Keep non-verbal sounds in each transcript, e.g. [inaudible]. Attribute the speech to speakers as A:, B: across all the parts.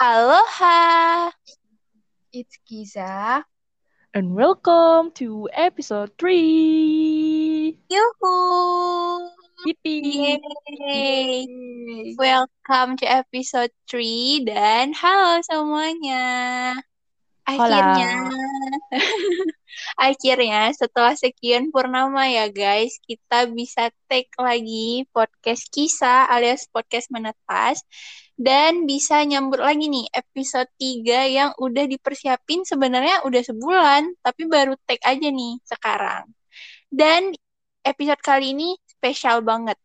A: Aloha.
B: It's Giza.
C: And welcome to episode 3.
A: Yuhu.
C: Yippee.
A: Welcome to episode 3 dan halo semuanya. Akhirnya [laughs] akhirnya setelah sekian purnama ya guys, kita bisa take lagi podcast kisah alias podcast menetas dan bisa nyambut lagi nih episode 3 yang udah dipersiapin sebenarnya udah sebulan tapi baru take aja nih sekarang. Dan episode kali ini spesial banget.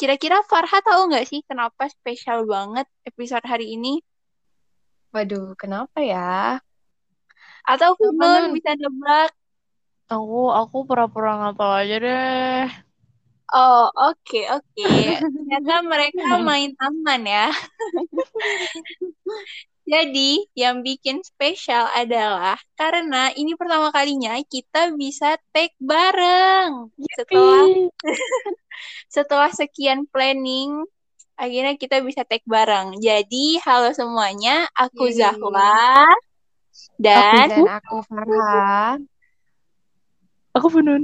A: Kira-kira Farha tahu nggak sih kenapa spesial banget episode hari ini?
B: Waduh, kenapa ya?
A: Atau Funun
B: Nun?
A: bisa nebak?
C: Aku aku pura-pura ngapal aja deh.
A: Oh, oke, oke. Ternyata mereka [laughs] main aman ya. [laughs] Jadi, yang bikin spesial adalah karena ini pertama kalinya kita bisa take bareng. Setelah [laughs] setelah sekian planning, akhirnya kita bisa take bareng. Jadi, halo semuanya, aku
B: Yeay.
A: Zahwa dan
B: Dan aku Farha.
C: Aku Funun.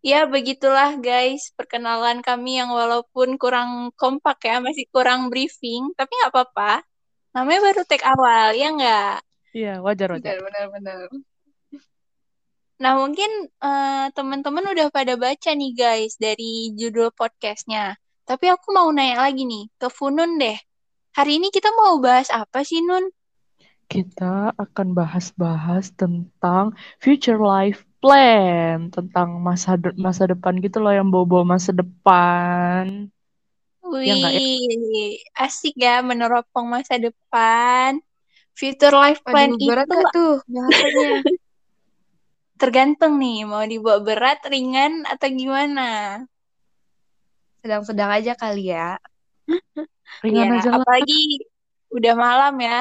A: Ya, begitulah guys, perkenalan kami yang walaupun kurang kompak ya, masih kurang briefing, tapi nggak apa-apa. Namanya baru take awal, ya nggak?
C: Iya, wajar wajar.
B: Benar-benar.
A: Nah, mungkin eh, teman-teman udah pada baca nih guys dari judul podcastnya. Tapi aku mau nanya lagi nih, ke Funun deh. Hari ini kita mau bahas apa sih, Nun?
C: Kita akan bahas-bahas tentang future life plan, tentang masa de- masa depan gitu loh yang bawa-bawa masa depan. Ya ya?
A: Wih, asik ya meneropong masa depan. Future life plan
B: Waduh, berat
A: itu
B: gak tuh
A: tergantung nih mau dibawa berat, ringan atau gimana.
B: Sedang-sedang aja kali ya. [laughs]
C: Ringan
A: Ya,
C: aja
A: apalagi udah malam ya.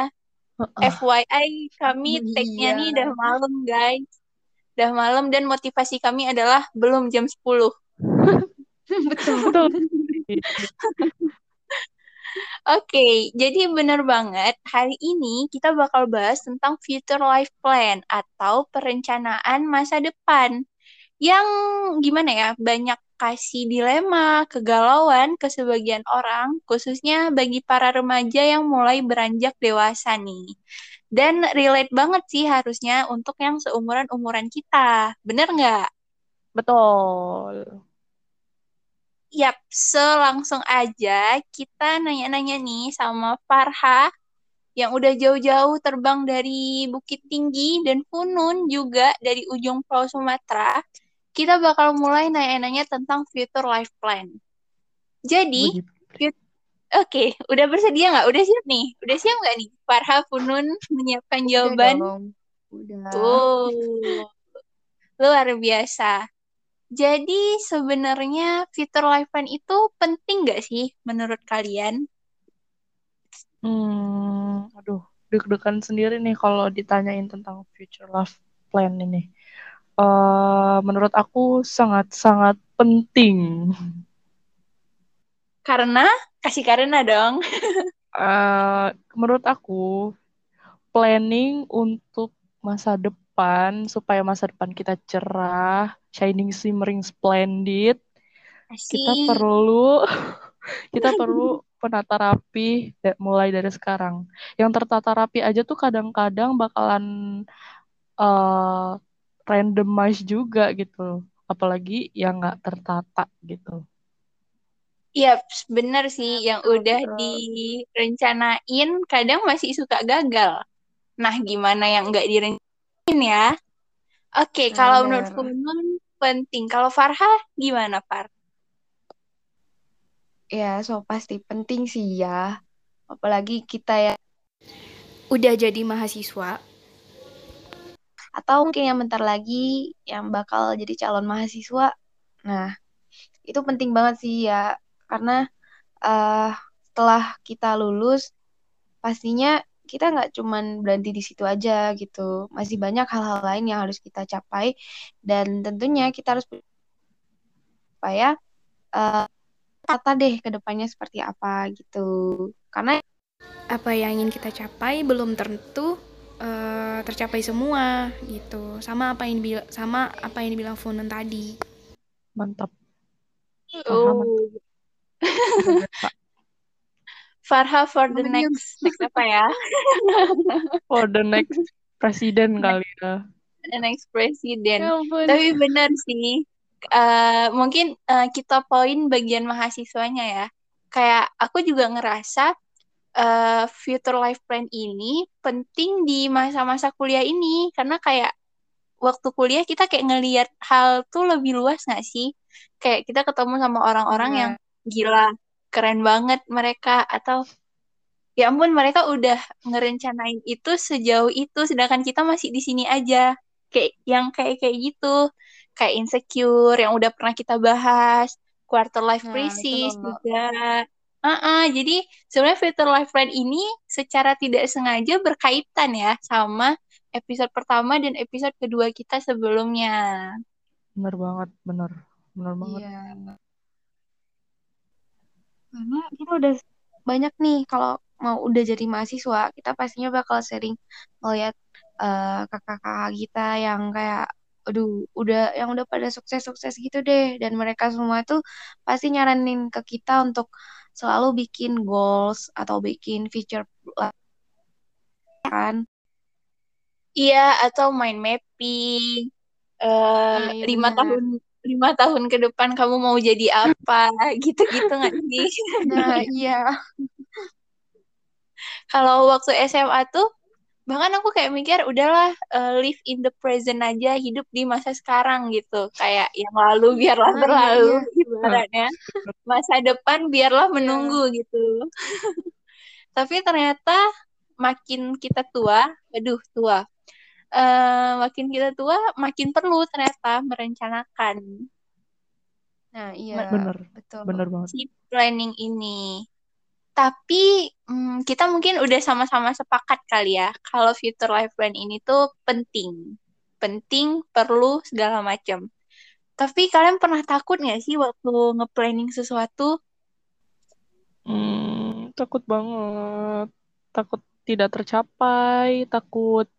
C: Heeh.
A: FYI kami tag-nya nih
B: Iya.
A: udah malam guys. Udah malam dan motivasi kami adalah belum jam 10. [laughs]
B: Betul.
C: Betul. [laughs]
A: Oke, jadi bener banget. Hari ini kita bakal bahas tentang future life plan atau perencanaan masa depan. Yang gimana ya, banyak kasih dilema, kegalauan ke sebagian orang, khususnya bagi para remaja yang mulai beranjak dewasa nih. Dan relate banget sih harusnya untuk yang seumuran-umuran kita. Bener nggak?
C: Betul.
A: Yap, selangsung aja kita nanya-nanya nih sama Farha yang udah jauh-jauh terbang dari Bukit Tinggi dan Funun juga dari ujung Pulau Sumatera. Kita bakal mulai nanya-nanya tentang future life plan. Jadi,
C: Begitu.
A: Oke, udah bersedia nggak? Udah siap nih? Udah siap nggak nih? Farha, Funun menyiapkan jawaban?
B: Udah dong. Udah.
A: Tuh, luar biasa. Jadi sebenarnya future life plan itu penting nggak sih menurut kalian?
C: Hmm, aduh, deg-degan sendiri nih kalau ditanyain tentang future life plan ini. Eh, menurut aku sangat-sangat penting.
A: Karena kasih karena dong.
C: Eh, menurut aku planning untuk masa depan supaya masa depan kita cerah, shining, shimmering, splendid, kita
A: Asik.
C: perlu [laughs] kita perlu penata rapi mulai dari sekarang. Yang tertata rapi aja tuh kadang-kadang bakalan eh randomize juga gitu. Apalagi yang nggak tertata gitu.
A: Iya, bener sih yang
B: Betul,
A: udah
B: betul.
A: direncanain kadang masih suka gagal. Nah, gimana yang nggak direncanain ya? Oke, kalau menurut
B: Bener.
A: Funun penting. Kalau Farha gimana, Far?
B: Ya, so pasti penting sih ya. Apalagi kita ya.
D: udah jadi mahasiswa,
B: Atau mungkin yang bentar lagi yang bakal jadi calon mahasiswa. Nah, itu penting banget sih ya. Karena eh setelah kita lulus, pastinya kita nggak cuman berhenti di situ aja gitu. Masih banyak hal-hal lain yang harus kita capai. Dan tentunya kita harus supaya eh, tata deh ke depannya seperti apa gitu. Karena
D: Apa yang ingin kita capai belum tentu eh, tercapai semua gitu. Sama apa yang dibil- sama apa yang dibilang Funen tadi.
C: Mantap.
A: Oh.
C: Biasa.
A: Farha for the next next apa ya? [laughs]
C: For the next presiden [laughs] kali ya.
A: The next president.
B: Ya ampun.
A: Tapi benar sih. Eh, mungkin eh, kita poin bagian mahasiswanya ya. Kayak aku juga ngerasa eh, future life plan ini penting di masa-masa kuliah ini karena kayak waktu kuliah kita kayak ngelihat hal tuh lebih luas nggak sih? Kayak kita ketemu sama orang-orang
B: Iya.
A: yang gila, keren banget mereka atau ya ampun mereka udah ngerencanain itu sejauh itu sedangkan kita masih di sini aja. Kayak yang kayak kayak gitu. Kayak insecure yang udah pernah kita bahas, quarter life
B: Nah,
A: crisis
B: Nono.
A: juga. Ah, jadi sebenarnya future life plan ini secara tidak sengaja berkaitan ya sama episode pertama dan episode kedua kita sebelumnya.
C: Bener banget, bener. Bener banget.
B: Iya. Karena kita udah banyak nih kalau mau udah jadi mahasiswa, kita pastinya bakal sering melihat eh, kakak-kakak kita yang kayak aduh udah yang udah pada sukses-sukses gitu deh. Dan mereka semua tuh pasti nyaranin ke kita untuk selalu bikin goals atau bikin feature kan?
A: Iya, atau mind mapping.
B: iya
A: lima tahun lima tahun ke depan kamu mau jadi apa? [laughs] Gitu-gitu nggak sih? [laughs]
B: Nah, iya. [laughs]
A: Kalau waktu SMA tuh bahkan aku kayak mikir udahlah eh, live in the present aja hidup di masa sekarang gitu kayak yang lalu biarlah
B: Ah, iya,
A: berlalu
B: iya.
A: ibaratnya masa depan biarlah
B: Iya.
A: menunggu gitu tapi ternyata makin kita tua aduh tua eh makin kita tua makin perlu ternyata merencanakan
B: Nah, iya,
C: Bener,
B: betul.
C: bener banget.
A: si planning ini tapi mm, kita mungkin udah sama-sama sepakat kali ya kalau future life plan ini tuh penting. Penting, perlu segala macam. Tapi kalian pernah takut nggak sih waktu nge-planning sesuatu?
C: Hmm, takut banget. Takut tidak tercapai, takut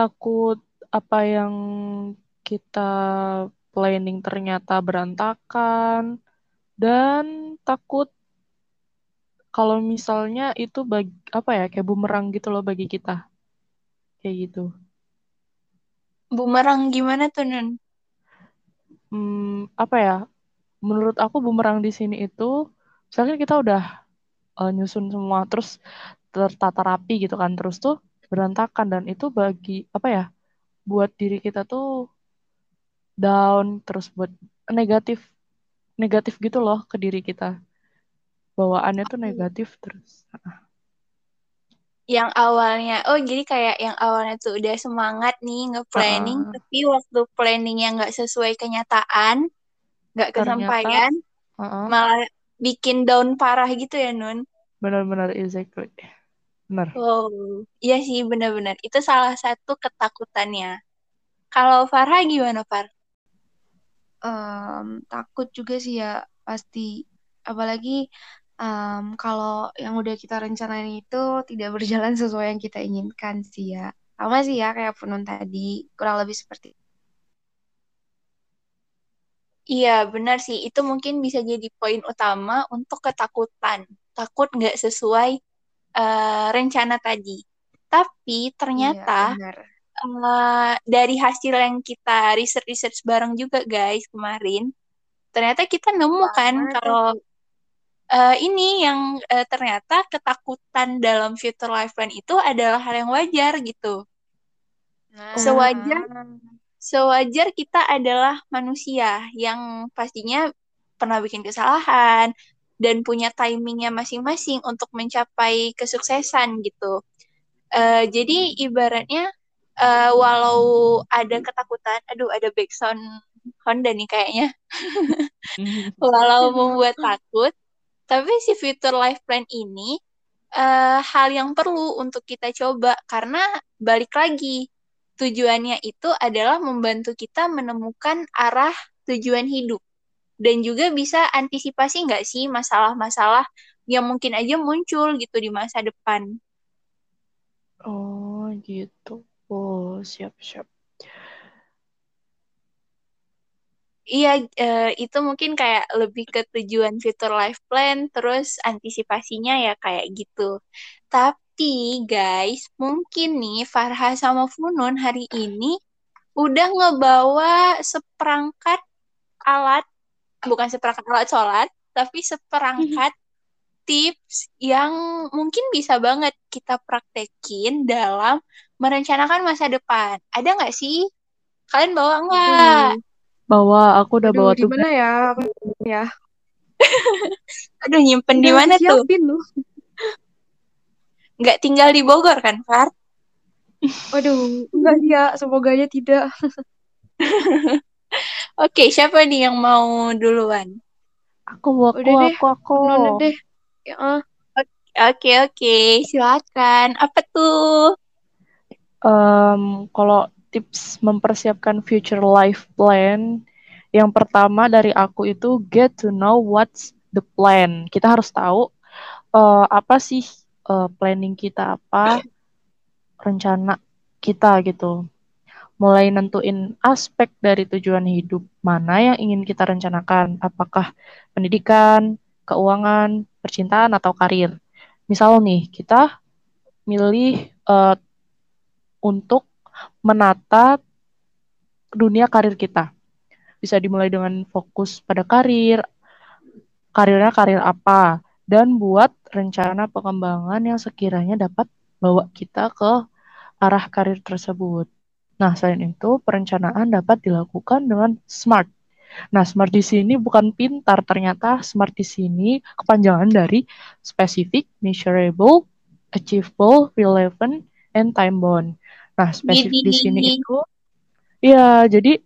C: takut apa yang kita planning ternyata berantakan dan takut kalau misalnya itu bagi apa ya kayak bumerang gitu loh bagi kita. Kayak gitu.
A: Bumerang gimana tuh, Nun?
C: Hmm, apa ya? Menurut aku bumerang di sini itu misalnya kita udah eh, nyusun semua terus tertata rapi gitu kan terus tuh berantakan. Dan itu bagi apa ya buat diri kita tuh down terus buat negatif negatif gitu loh ke diri kita. Bawaannya tuh negatif terus.
A: Yang awalnya, oh jadi kayak yang awalnya tuh udah semangat nih nge-planning,
C: Heeh.
A: tapi waktu planningnya nggak sesuai kenyataan, nggak kesampaian,
C: heeh,
A: malah bikin down parah gitu ya, Nun?
C: benar-benar exactly benar
A: Oh, iya sih benar-benar. Itu salah satu ketakutannya. Kalau Farha gimana, Far?
B: Em, takut juga sih ya pasti apalagi em, kalau yang udah kita rencanain itu tidak [laughs] berjalan sesuai yang kita inginkan sih ya sama sih ya kayak Funun tadi kurang lebih seperti
A: Iya, benar sih. Itu mungkin bisa jadi poin utama untuk ketakutan. Takut nggak sesuai eh, rencana tadi. Tapi
B: iya
A: ternyata
B: benar
A: eh, dari hasil yang kita research-research bareng juga, guys, kemarin, ternyata kita nemu kan
B: tuh?
A: kalau eh, ini yang eh, ternyata ketakutan dalam future life plan itu adalah hal yang wajar gitu.
B: nah
A: Sewajar sewajar kita adalah manusia yang pastinya pernah bikin kesalahan dan punya timingnya masing-masing untuk mencapai kesuksesan gitu. Eh, jadi ibaratnya eh, walau ada ketakutan, aduh ada backsound Honda nih kayaknya, [laughs] walau membuat takut, tapi si future life plan ini eh, hal yang perlu untuk kita coba karena balik lagi tujuannya itu adalah membantu kita menemukan arah tujuan hidup. Dan juga bisa antisipasi nggak sih masalah-masalah yang mungkin aja muncul gitu di masa depan.
C: Oh, gitu. Oh, siap-siap.
A: Iya, uh, itu mungkin kayak lebih ke tujuan future life plan, terus antisipasinya ya kayak gitu. Tapi guys, mungkin nih Farha sama Funun hari ini udah ngebawa seperangkat alat, bukan seperangkat alat sholat, tapi seperangkat tips yang mungkin bisa banget kita praktekin dalam merencanakan masa depan. Ada nggak sih? Kalian bawa nggak?
C: Hmm bawa aku udah
B: Aduh,
C: bawa
B: di
C: tugas
B: mana ya? [laughs] Ya.
A: Aduh, nyimpen di mana tuh? Nggak tinggal di Bogor kan, Far?
B: Waduh, enggak sih ya, semoga aja tidak. [laughs]
A: Oke, siapa nih yang mau duluan?
C: Aku, aku,
B: Udah deh,
C: aku, aku.
B: Nona deh. Ya, ah.
A: Oke, oke, silakan. Apa tuh?
C: Um, kalau tips mempersiapkan future life plan yang pertama dari aku itu get to know what's the plan. Kita harus tahu uh, apa sih uh, planning kita apa rencana kita gitu. Mulai nentuin aspek dari tujuan hidup mana yang ingin kita rencanakan, apakah pendidikan, keuangan, percintaan atau karir. Misal nih, kita milih uh, untuk menata dunia karir kita. Bisa dimulai dengan fokus pada karir, karirnya karir apa, dan buat rencana pengembangan yang sekiranya dapat bawa kita ke arah karir tersebut. Nah, selain itu, perencanaan dapat dilakukan dengan SMART. Nah, SMART di sini bukan pintar, ternyata SMART di sini kepanjangan dari specific, measurable, achievable, relevant, and time bound. Nah, spesifik di sini itu ya jadi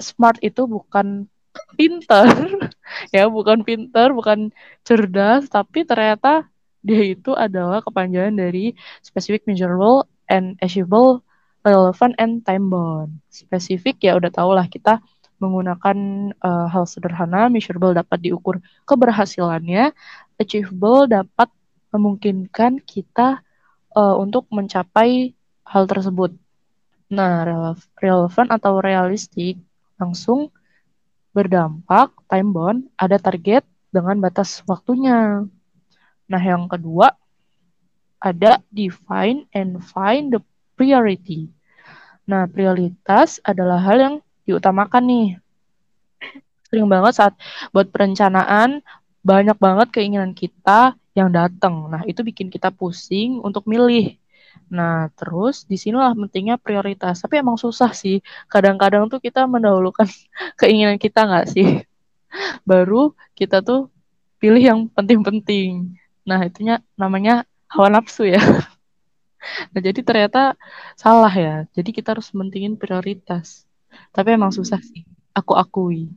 C: smart itu bukan pinter [laughs] ya, bukan pinter, bukan cerdas, tapi ternyata dia itu adalah kepanjangan dari specific, measurable, and achievable, relevant, and time bound. Spesifik ya udah tau lah kita menggunakan uh, hal sederhana, measurable dapat diukur keberhasilannya, achievable dapat memungkinkan kita uh, untuk mencapai hal tersebut. Nah, relevan atau realistik langsung berdampak time bound ada target dengan batas waktunya. Nah, yang kedua ada define and find the priority. Nah, prioritas adalah hal yang diutamakan nih. Sering banget saat buat perencanaan banyak banget keinginan kita yang datang. Nah, itu bikin kita pusing untuk milih Nah, terus di sinilah pentingnya prioritas. Tapi emang susah sih. Kadang-kadang tuh kita mendahulukan [laughs] keinginan kita nggak sih? Baru kita tuh pilih yang penting-penting. Nah, itunya namanya hawa nafsu ya. [laughs] Nah, jadi ternyata salah ya. Jadi kita harus mentingin prioritas. Tapi emang susah sih. Aku akui.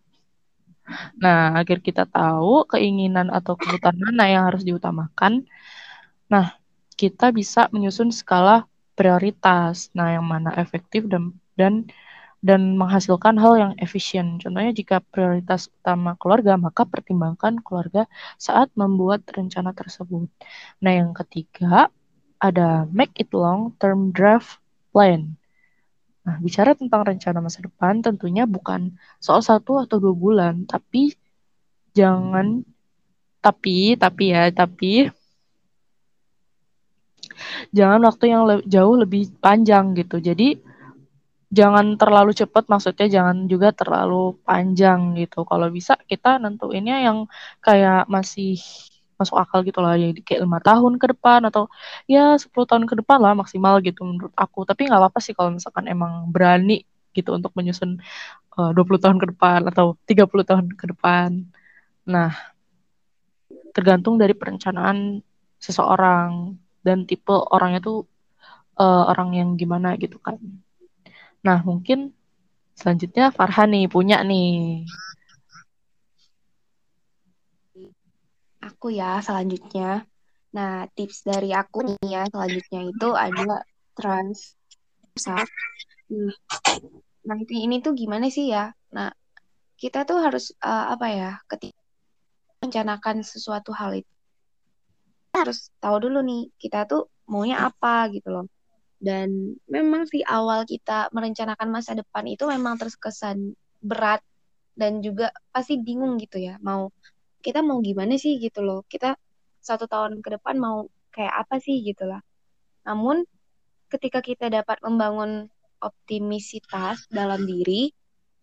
C: Nah, agar kita tahu keinginan atau kebutuhan mana yang harus diutamakan. Nah, kita bisa menyusun skala prioritas. Nah, yang mana efektif dan dan dan menghasilkan hal yang efisien. Contohnya jika prioritas utama keluarga, maka pertimbangkan keluarga saat membuat rencana tersebut. Nah, yang ketiga ada make it long term draft plan. Nah, bicara tentang rencana masa depan tentunya bukan soal satu atau dua bulan, tapi jangan tapi tapi ya tapi jangan waktu yang le jauh lebih panjang gitu. Jadi jangan terlalu cepat maksudnya jangan juga terlalu panjang gitu. Kalau bisa kita nentuinnya yang kayak masih masuk akal gitu lah ya kayak lima tahun ke depan atau ya 10 tahun ke depan lah maksimal gitu menurut aku tapi nggak apa-apa sih kalau misalkan emang berani gitu untuk menyusun uh, 20 tahun ke depan atau 30 tahun ke depan nah tergantung dari perencanaan seseorang dan tipe orangnya tuh uh, orang yang gimana gitu kan. Nah, mungkin selanjutnya Farhan nih punya nih.
B: Aku ya selanjutnya. Nah, tips dari aku nih ya selanjutnya itu ada trans Nah, nanti ini tuh gimana sih ya? Nah, kita tuh harus uh, apa ya ketika merencanakan sesuatu hal itu harus tahu dulu nih kita tuh maunya apa gitu loh dan memang sih awal kita merencanakan masa depan itu memang terkesan berat dan juga pasti bingung gitu ya mau kita mau gimana sih gitu loh. Kita satu tahun ke depan mau kayak apa sih gitu lah. Namun ketika kita dapat membangun optimisitas dalam diri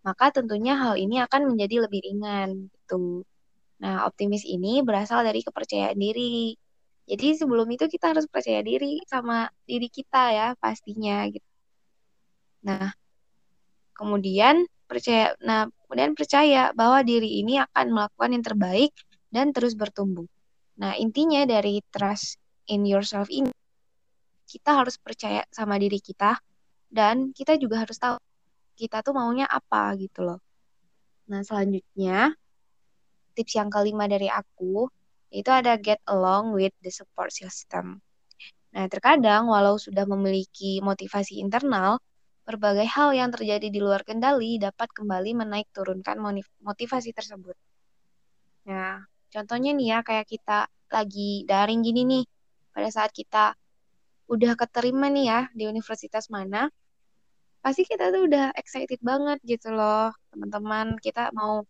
B: maka tentunya hal ini akan menjadi lebih ringan gitu. Nah optimis ini berasal dari kepercayaan diri. Jadi sebelum itu kita harus percaya diri sama diri kita ya pastinya gitu. Nah, kemudian percaya nah kemudian percaya bahwa diri ini akan melakukan yang terbaik dan terus bertumbuh. Nah, intinya dari trust in yourself ini kita harus percaya sama diri kita dan kita juga harus tahu kita tuh maunya apa gitu loh. Nah, selanjutnya tips yang kelima dari aku itu ada get along with the support system. Nah, terkadang walau sudah memiliki motivasi internal, berbagai hal yang terjadi di luar kendali dapat kembali menaik turunkan motivasi tersebut. Nah, contohnya nih ya, kayak kita lagi daring gini nih, pada saat kita udah keterima nih ya di universitas mana, pasti kita tuh udah excited banget gitu loh, teman-teman. Kita mau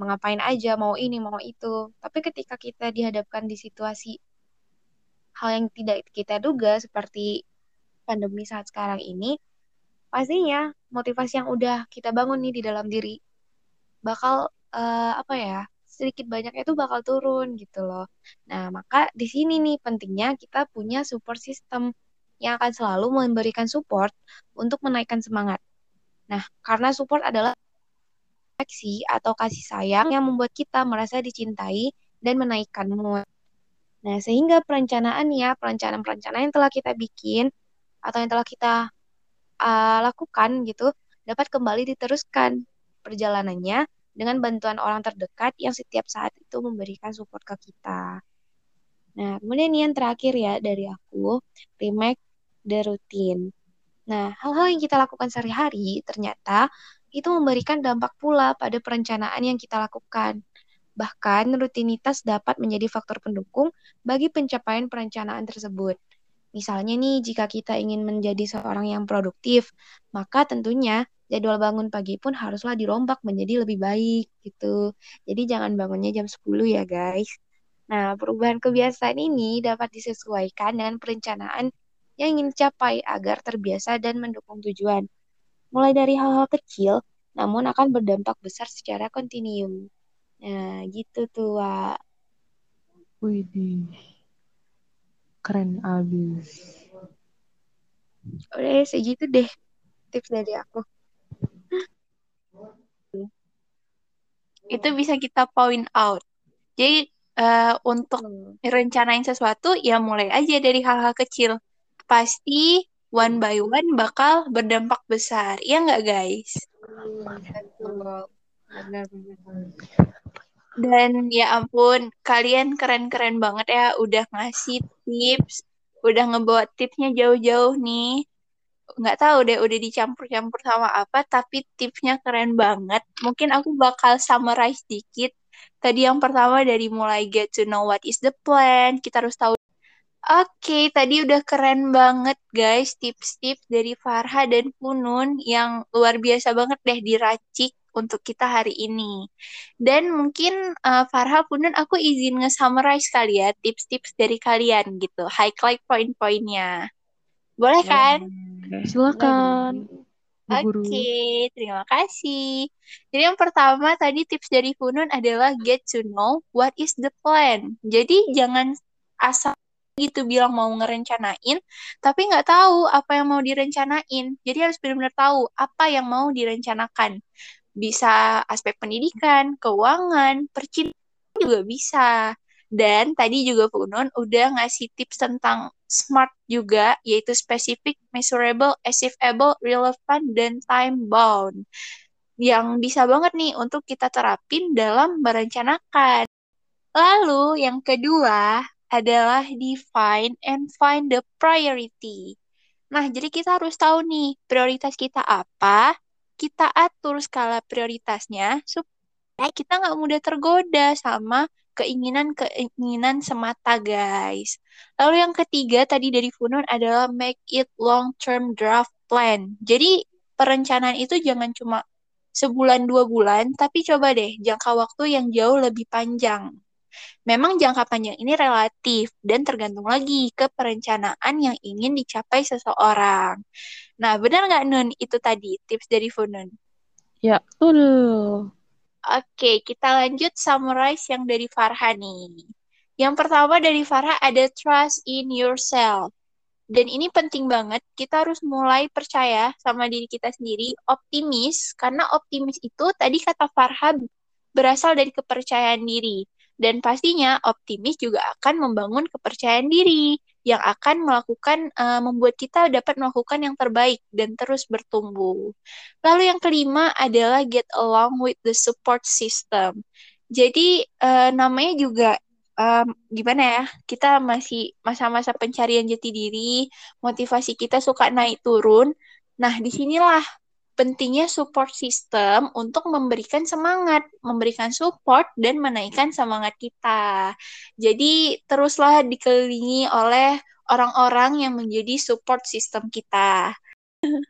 B: ngapain aja, mau ini, mau itu. Tapi ketika kita dihadapkan di situasi hal yang tidak kita duga seperti pandemi saat sekarang ini, pastinya motivasi yang udah kita bangun nih di dalam diri bakal uh, apa ya sedikit banyaknya itu bakal turun gitu loh. Nah maka di sini nih pentingnya kita punya support system yang akan selalu memberikan support untuk menaikkan semangat. Nah karena support adalah afeksi atau kasih sayang yang membuat kita merasa dicintai dan menaikkan mood. Nah, sehingga perencanaan ya, perencanaan-perencanaan yang telah kita bikin atau yang telah kita uh, lakukan gitu dapat kembali diteruskan perjalanannya dengan bantuan orang terdekat yang setiap saat itu memberikan support ke kita. Nah, kemudian yang terakhir ya dari aku, remake the routine. Nah, hal-hal yang kita lakukan sehari-hari ternyata itu memberikan dampak pula pada perencanaan yang kita lakukan. Bahkan, rutinitas dapat menjadi faktor pendukung bagi pencapaian perencanaan tersebut. Misalnya nih, jika kita ingin menjadi seorang yang produktif, maka tentunya jadwal bangun pagi pun haruslah dirombak menjadi lebih baik gitu. Jadi jangan bangunnya jam 10 ya guys. Nah, perubahan kebiasaan ini dapat disesuaikan dengan perencanaan yang ingin dicapai agar terbiasa dan mendukung tujuan mulai dari hal-hal kecil, namun akan berdampak besar secara kontinu. Nah, gitu tuh, Wak.
C: Widih. Keren abis.
B: Udah, segitu deh tips dari aku.
A: Itu bisa kita point out. Jadi, uh, untuk hmm. rencanain sesuatu, ya mulai aja dari hal-hal kecil. Pasti one by one bakal berdampak besar. Iya nggak guys? Dan ya ampun, kalian keren-keren banget ya udah ngasih tips, udah ngebawa tipsnya jauh-jauh nih. Nggak tahu deh udah dicampur-campur sama apa, tapi tipsnya keren banget. Mungkin aku bakal summarize dikit. Tadi yang pertama dari mulai get to know what is the plan, kita harus tahu Oke, tadi udah keren banget guys tips-tips dari Farha dan Funun yang luar biasa banget deh diracik untuk kita hari ini. Dan mungkin uh, Farha Funun aku izin nge-summarize kali ya tips-tips dari kalian gitu. Highlight poin-poinnya. Boleh kan?
C: Silakan.
A: Oke, okay, terima kasih. Jadi yang pertama tadi tips dari Funun adalah get to know what is the plan. Jadi jangan asal gitu bilang mau ngerencanain tapi nggak tahu apa yang mau direncanain jadi harus benar-benar tahu apa yang mau direncanakan bisa aspek pendidikan keuangan percintaan juga bisa dan tadi juga Punun udah ngasih tips tentang SMART juga, yaitu specific, measurable, achievable, relevant, dan time bound. Yang bisa banget nih untuk kita terapin dalam merencanakan. Lalu yang kedua, adalah define and find the priority. Nah, jadi kita harus tahu nih prioritas kita apa, kita atur skala prioritasnya kita nggak mudah tergoda sama keinginan-keinginan semata, guys. Lalu yang ketiga tadi dari Funun adalah make it long-term draft plan. Jadi perencanaan itu jangan cuma sebulan dua bulan, tapi coba deh jangka waktu yang jauh lebih panjang. Memang jangka panjang ini relatif dan tergantung lagi ke perencanaan yang ingin dicapai seseorang. Nah, benar nggak Nun itu tadi tips dari Funun?
C: Ya, betul.
A: Oke, kita lanjut summarize yang dari Farha nih. Yang pertama dari Farha ada trust in yourself. Dan ini penting banget, kita harus mulai percaya sama diri kita sendiri, optimis, karena optimis itu tadi kata Farha berasal dari kepercayaan diri. Dan pastinya optimis juga akan membangun kepercayaan diri yang akan melakukan uh, membuat kita dapat melakukan yang terbaik dan terus bertumbuh. Lalu yang kelima adalah get along with the support system. Jadi uh, namanya juga um, gimana ya? Kita masih masa-masa pencarian jati diri, motivasi kita suka naik turun. Nah, di sinilah pentingnya support system untuk memberikan semangat, memberikan support dan menaikkan semangat kita. Jadi teruslah dikelilingi oleh orang-orang yang menjadi support system kita. [laughs]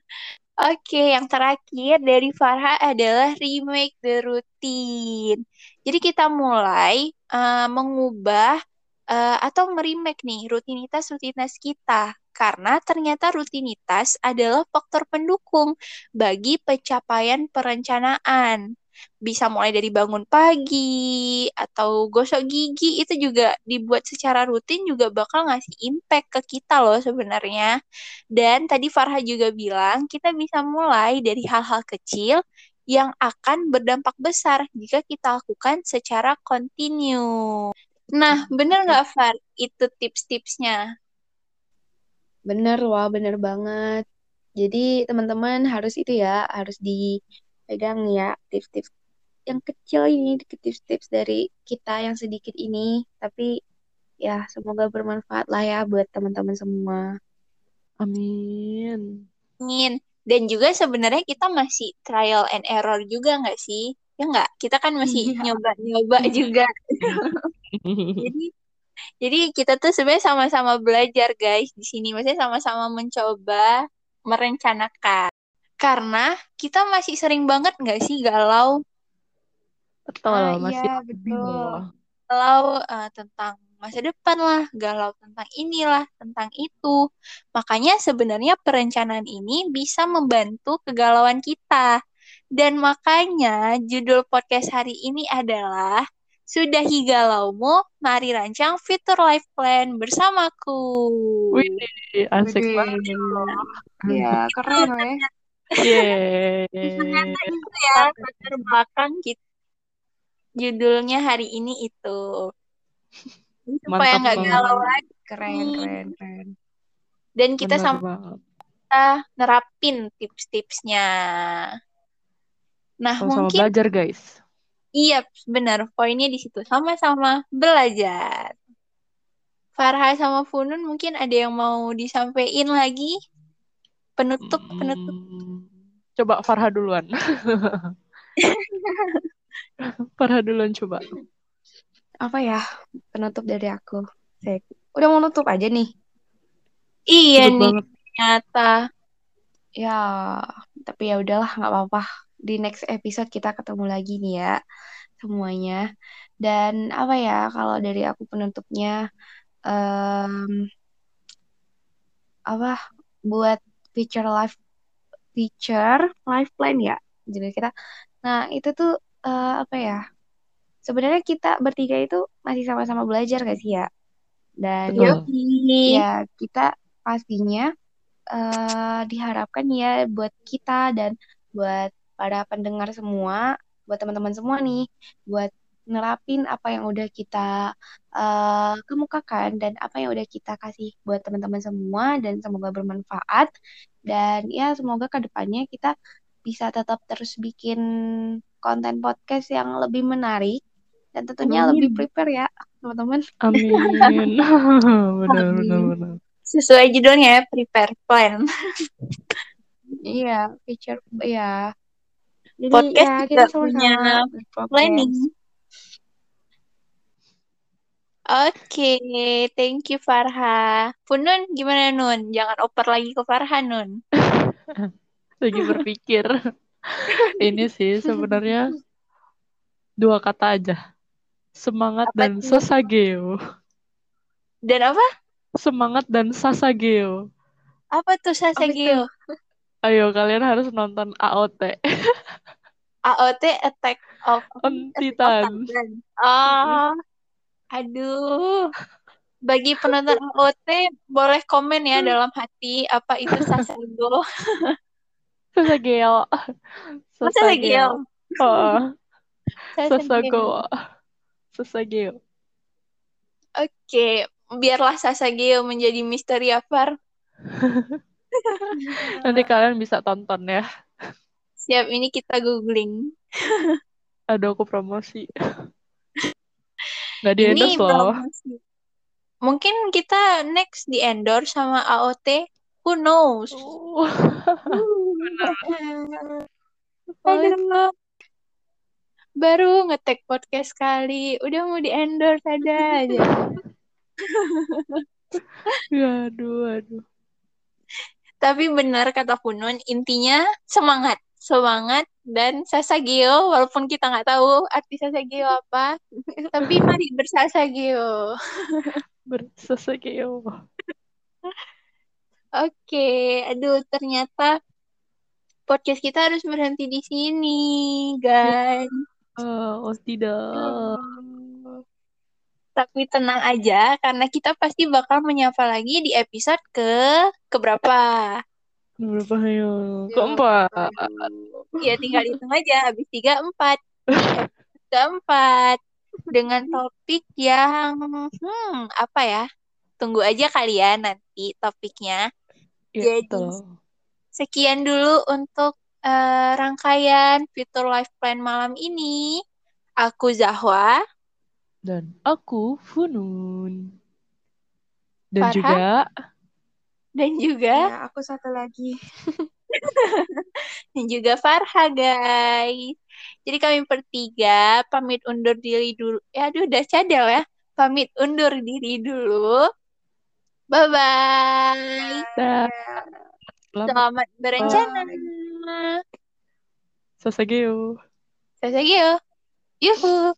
A: Oke, yang terakhir dari Farha adalah remake the routine. Jadi kita mulai uh, mengubah uh, atau merimake nih rutinitas-rutinitas kita karena ternyata rutinitas adalah faktor pendukung bagi pencapaian perencanaan. Bisa mulai dari bangun pagi atau gosok gigi itu juga dibuat secara rutin juga bakal ngasih impact ke kita loh sebenarnya. Dan tadi Farha juga bilang kita bisa mulai dari hal-hal kecil yang akan berdampak besar jika kita lakukan secara kontinu. Nah, bener nggak Far itu tips-tipsnya?
B: Bener, wah bener banget. Jadi teman-teman harus itu ya, harus dipegang ya tips-tips yang kecil ini, tips-tips dari kita yang sedikit ini. Tapi ya semoga bermanfaat lah ya buat teman-teman semua.
C: Amin.
A: Amin. Dan juga sebenarnya kita masih trial and error juga nggak sih? Ya nggak? Kita kan masih iya. nyoba-nyoba juga. [laughs] Jadi jadi kita tuh sebenarnya sama-sama belajar guys di sini. Maksudnya sama-sama mencoba merencanakan. Karena kita masih sering banget nggak sih galau?
C: Betul, ah, masih
A: iya, betul. Galau uh, tentang masa depan lah, galau tentang inilah, tentang itu. Makanya sebenarnya perencanaan ini bisa membantu kegalauan kita. Dan makanya judul podcast hari ini adalah sudah galaumu, mari rancang fitur life plan bersamaku.
C: Wih, asik Wih. banget.
B: Iya, keren ya.
C: Yeay.
A: Ternyata itu ya, latar belakang kita. Judulnya hari ini itu. Supaya nggak galau lagi.
B: Keren, keren, keren.
A: Dan kita sama kita nerapin tips-tipsnya. Nah,
C: Sama-sama
A: mungkin
C: belajar, guys
A: Iya, benar. Poinnya di situ. Sama-sama belajar. Farha sama Funun mungkin ada yang mau disampaikan lagi? Penutup, penutup. Hmm,
C: coba Farha duluan. [laughs] Farha duluan coba.
B: Apa ya penutup dari aku? Saya udah mau nutup aja nih.
A: Iya nih, banget. ternyata.
B: Ya, tapi ya udahlah nggak apa-apa di next episode kita ketemu lagi nih ya semuanya. Dan apa ya kalau dari aku penutupnya um, apa buat feature life feature life plan ya jadi kita. Nah itu tuh uh, apa ya sebenarnya kita bertiga itu masih sama-sama belajar gak sih ya? Dan ya kita pastinya uh, diharapkan ya buat kita dan buat para pendengar semua, buat teman-teman semua nih, buat nerapin apa yang udah kita uh, kemukakan dan apa yang udah kita kasih buat teman-teman semua dan semoga bermanfaat dan ya semoga ke depannya kita bisa tetap terus bikin konten podcast yang lebih menarik dan tentunya Amin. lebih prepare ya teman-teman.
C: Amin. [laughs] [laughs] benar, benar, benar.
A: Sesuai judulnya ya, prepare plan.
B: iya, feature ya Jadi
A: Podcast
B: ya kita
A: punya
B: berprogres.
A: planning. Oke, thank you Farha. Funun gimana Nun? Jangan oper lagi ke Farha Nun. [laughs]
C: Lagi berpikir. Ini sih sebenarnya dua kata aja. Semangat
A: Apa
C: dan sasageo.
A: Dan apa?
C: Semangat dan sasageo.
A: Apa tuh Sasageo?
C: Ayo kalian harus nonton AOT.
A: AOT [laughs] Attack of [laughs]
C: On.
A: Titan. Oh, aduh. Bagi penonton AOT boleh komen ya dalam hati apa itu Sasageo.
C: Sasageo.
A: Sasageo?
C: Oh,
A: Sasageo.
C: Sasageo.
A: Oke, biarlah Sasageo menjadi misteri Afar. [laughs]
C: Nanti kalian bisa tonton ya.
A: Siap, ini kita googling.
C: Aduh, aku promosi. Nggak di endorse loh.
A: promosi. Mungkin kita next di endorse sama AOT. Who knows? [laughs] Aduh. Baru ngetek podcast kali, udah mau di endorse ada aja. [laughs]
C: Aduh, aduh.
A: Tapi benar kata Funun, intinya semangat. Semangat dan Sasageo, walaupun kita nggak tahu arti Sasageo apa, tapi mari bersasageo. [laughs]
C: Bersasageo.
A: Oke, aduh ternyata podcast kita harus berhenti di sini, guys.
C: Oh, oh tidak.
A: Tapi tenang aja, karena kita pasti bakal menyapa lagi di episode ke keberapa.
C: Berapa ya? Keempat.
A: Ya tinggal hitung aja, habis tiga empat. Keempat dengan topik yang hmm apa ya? Tunggu aja kalian nanti topiknya.
C: Ya,
A: Jadi. Sekian dulu untuk eh, rangkaian Future Life Plan malam ini. Aku Zahwa.
C: Dan aku Funun. Dan
A: Farha?
C: juga
A: dan juga
B: Ya, aku satu lagi. [laughs]
A: dan juga Farha guys. Jadi kami bertiga pamit undur diri dulu. Ya aduh udah cadel ya. Pamit undur diri dulu. Bye bye.
C: Selamat
A: Selamat berencana.
C: Sasageo.
A: Sasageo. Yuhu.